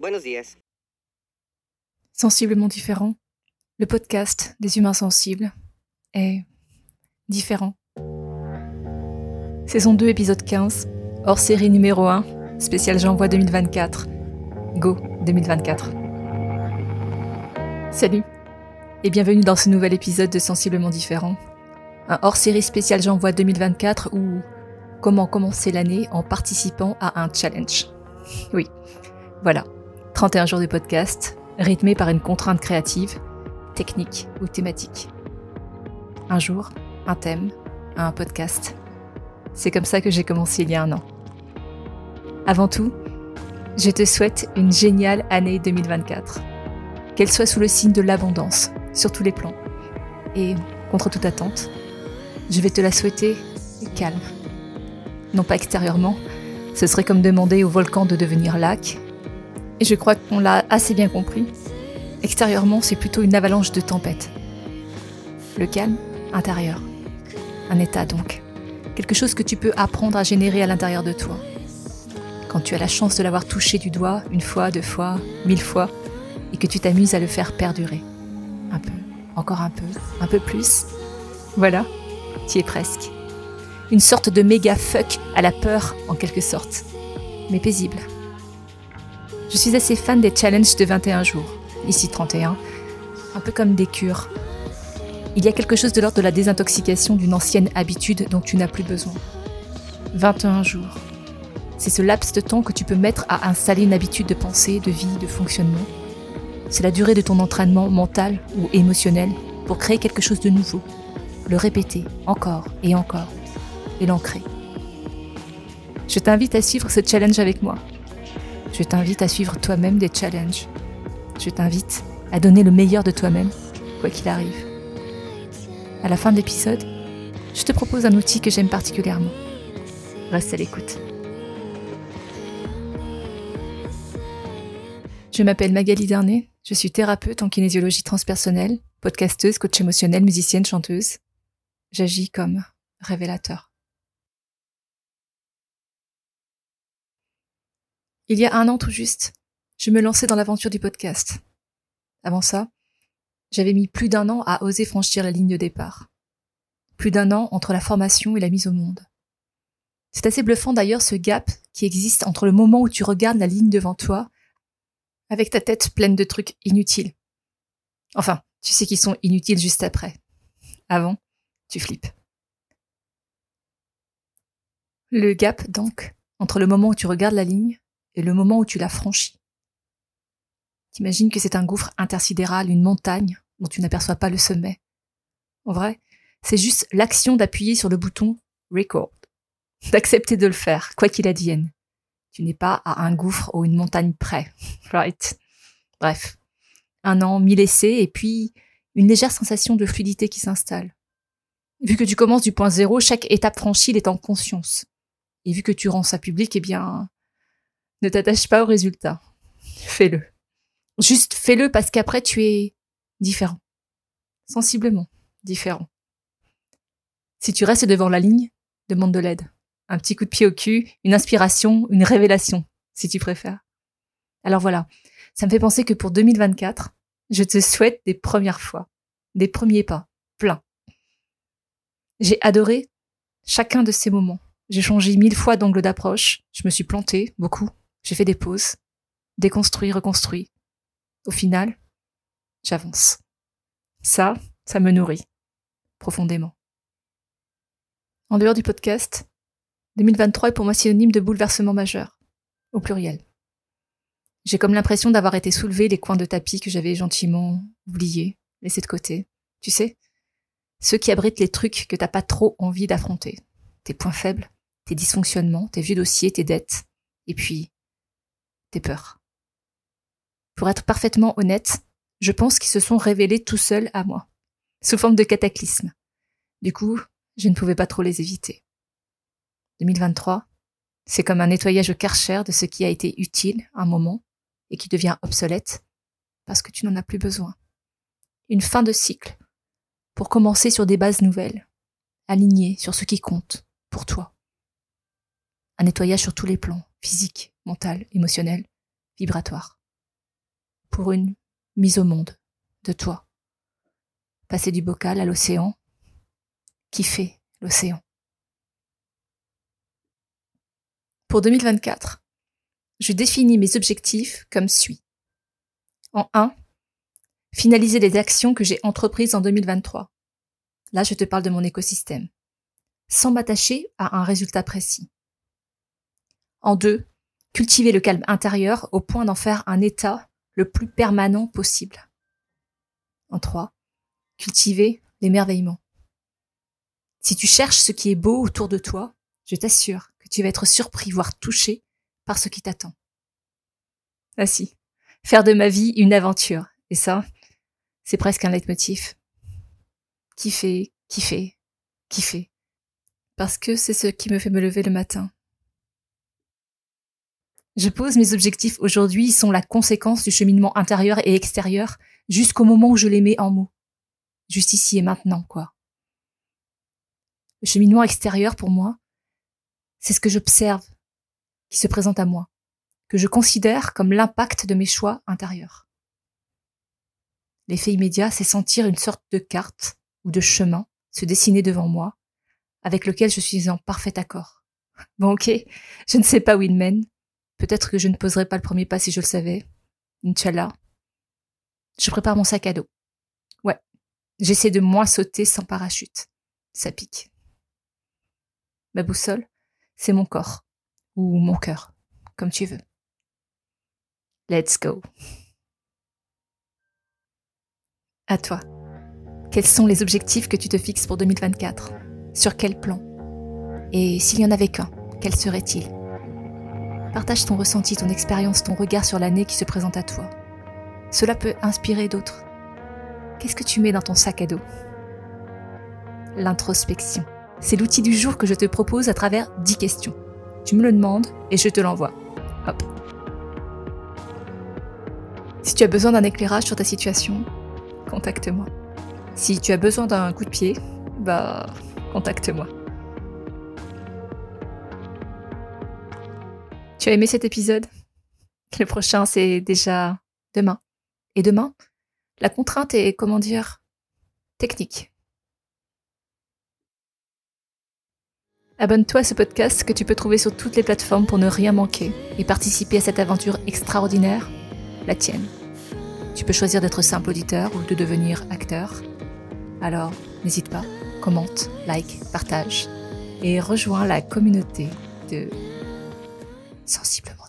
Buenos días. Sensiblement différent, le podcast des humains sensibles est différent. Saison 2, épisode 15, hors série numéro 1, spécial J'envoie 2024. Go 2024. Salut et bienvenue dans ce nouvel épisode de Sensiblement différent. Un hors série spécial J'envoie 2024 ou comment commencer l'année en participant à un challenge. Oui, voilà, 31 jours de podcast, rythmés par une contrainte créative, technique ou thématique. Un jour, un thème, un podcast. C'est comme ça que j'ai commencé il y a un an. Avant tout, je te souhaite une géniale année 2024. Qu'elle soit sous le signe de l'abondance, sur tous les plans. Et, contre toute attente, je vais te la souhaiter calme. Non pas extérieurement, ce serait comme demander au volcan de devenir lac. Et je crois qu'on l'a assez bien compris. Extérieurement, c'est plutôt une avalanche de tempêtes. Le calme, intérieur. Un état donc. Quelque chose que tu peux apprendre à générer à l'intérieur de toi. Quand tu as la chance de l'avoir touché du doigt une fois, deux fois, mille fois, et que tu t'amuses à le faire perdurer. Un peu, encore un peu, un peu plus. Voilà, tu es presque. Une sorte de méga fuck à la peur, en quelque sorte. Mais paisible. Je suis assez fan des challenges de 21 jours, ici 31, un peu comme des cures. Il y a quelque chose de l'ordre de la désintoxication d'une ancienne habitude dont tu n'as plus besoin. 21 jours. C'est ce laps de temps que tu peux mettre à installer une habitude de pensée, de vie, de fonctionnement. C'est la durée de ton entraînement mental ou émotionnel pour créer quelque chose de nouveau. Le répéter encore et encore et l'ancrer. Je t'invite à suivre ce challenge avec moi. Je t'invite à suivre toi-même des challenges. Je t'invite à donner le meilleur de toi-même, quoi qu'il arrive. À la fin de l'épisode, je te propose un outil que j'aime particulièrement. Reste à l'écoute. Je m'appelle Magali Darnay, je suis thérapeute en kinésiologie transpersonnelle, podcasteuse, coach émotionnelle, musicienne, chanteuse. J'agis comme révélateur. Il y a un an tout juste, je me lançais dans l'aventure du podcast. Avant ça, j'avais mis plus d'un an à oser franchir la ligne de départ. Plus d'un an entre la formation et la mise au monde. C'est assez bluffant d'ailleurs ce gap qui existe entre le moment où tu regardes la ligne devant toi, avec ta tête pleine de trucs inutiles. Enfin, tu sais qu'ils sont inutiles juste après. Avant, tu flippes. Le gap, donc, entre le moment où tu regardes la ligne et le moment où tu l'as franchi. T'imagines que c'est un gouffre intersidéral, une montagne dont tu n'aperçois pas le sommet. En vrai, c'est juste l'action d'appuyer sur le bouton record, d'accepter de le faire, quoi qu'il advienne. Tu n'es pas à un gouffre ou une montagne près, right? Bref, un an, mille essais, et puis une légère sensation de fluidité qui s'installe. Vu que tu commences du point zéro, chaque étape franchie est en conscience. Et vu que tu rends ça public, eh bien, ne t'attache pas au résultat. Fais-le. Juste fais-le parce qu'après tu es différent. Sensiblement différent. Si tu restes devant la ligne, demande de l'aide. Un petit coup de pied au cul, une inspiration, une révélation, si tu préfères. Alors voilà, ça me fait penser que pour 2024, je te souhaite des premières fois, des premiers pas, plein. J'ai adoré chacun de ces moments. J'ai changé mille fois d'angle d'approche, je me suis plantée, beaucoup, j'ai fait des pauses, déconstruit, reconstruit. Au final, j'avance. Ça, ça me nourrit profondément. En dehors du podcast, 2023 est pour moi synonyme de bouleversement majeur, au pluriel. J'ai comme l'impression d'avoir été soulevé les coins de tapis que j'avais gentiment oubliés, laissés de côté. Tu sais, ceux qui abritent les trucs que t'as pas trop envie d'affronter. Tes points faibles, tes dysfonctionnements, tes vieux dossiers, tes dettes. Et puis, tes peurs. Pour être parfaitement honnête, je pense qu'ils se sont révélés tout seuls à moi, sous forme de cataclysme. Du coup, je ne pouvais pas trop les éviter. 2023, c'est comme un nettoyage au karcher de ce qui a été utile un moment et qui devient obsolète parce que tu n'en as plus besoin. Une fin de cycle pour commencer sur des bases nouvelles, alignées sur ce qui compte pour toi. Un nettoyage sur tous les plans, physique, mental, émotionnel, vibratoire. pour une mise au monde de toi. Passer du bocal à l'océan, kiffer l'océan. Pour 2024, je définis mes objectifs comme suit. En 1, finaliser les actions que j'ai entreprises en 2023. Là, je te parle de mon écosystème. Sans m'attacher à un résultat précis. En 2, cultiver le calme intérieur au point d'en faire un état le plus permanent possible. En 3, cultiver l'émerveillement. Si tu cherches ce qui est beau autour de toi, je t'assure que tu vas être surpris, voire touché par ce qui t'attend. Ah si, faire de ma vie une aventure. Et ça, c'est presque un leitmotiv. Kiffer, kiffer, kiffer. Parce que c'est ce qui me fait me lever le matin. Je pose mes objectifs aujourd'hui, ils sont la conséquence du cheminement intérieur et extérieur jusqu'au moment où je les mets en mots. Juste ici et maintenant, quoi. Le cheminement extérieur, pour moi, c'est ce que j'observe, qui se présente à moi, que je considère comme l'impact de mes choix intérieurs. L'effet immédiat, c'est sentir une sorte de carte ou de chemin se dessiner devant moi, avec lequel je suis en parfait accord. Bon ok, je ne sais pas où il mène. Peut-être que je ne poserais pas le premier pas si je le savais. Inch'Allah. Je prépare mon sac à dos. Ouais, j'essaie de moins sauter sans parachute. Ça pique. Ma boussole, c'est mon corps. Ou mon cœur, comme tu veux. Let's go. À toi. Quels sont les objectifs que tu te fixes pour 2024 Sur quel plan? Et s'il y en avait qu'un, quel serait-il? Partage ton ressenti, ton expérience, ton regard sur l'année qui se présente à toi. Cela peut inspirer d'autres. Qu'est-ce que tu mets dans ton sac à dos? L'introspection. C'est l'outil du jour que je te propose à travers 10 questions. Tu me le demandes et je te l'envoie. Hop. Si tu as besoin d'un éclairage sur ta situation, contacte-moi. Si tu as besoin d'un coup de pied, bah, contacte-moi. Tu as aimé cet épisode? Le prochain, c'est déjà demain. Et demain, la contrainte est, comment dire, technique. Abonne-toi à ce podcast que tu peux trouver sur toutes les plateformes pour ne rien manquer et participer à cette aventure extraordinaire, la tienne. Tu peux choisir d'être simple auditeur ou de devenir acteur. Alors, n'hésite pas, commente, like, partage et rejoins la communauté de Sensiblement.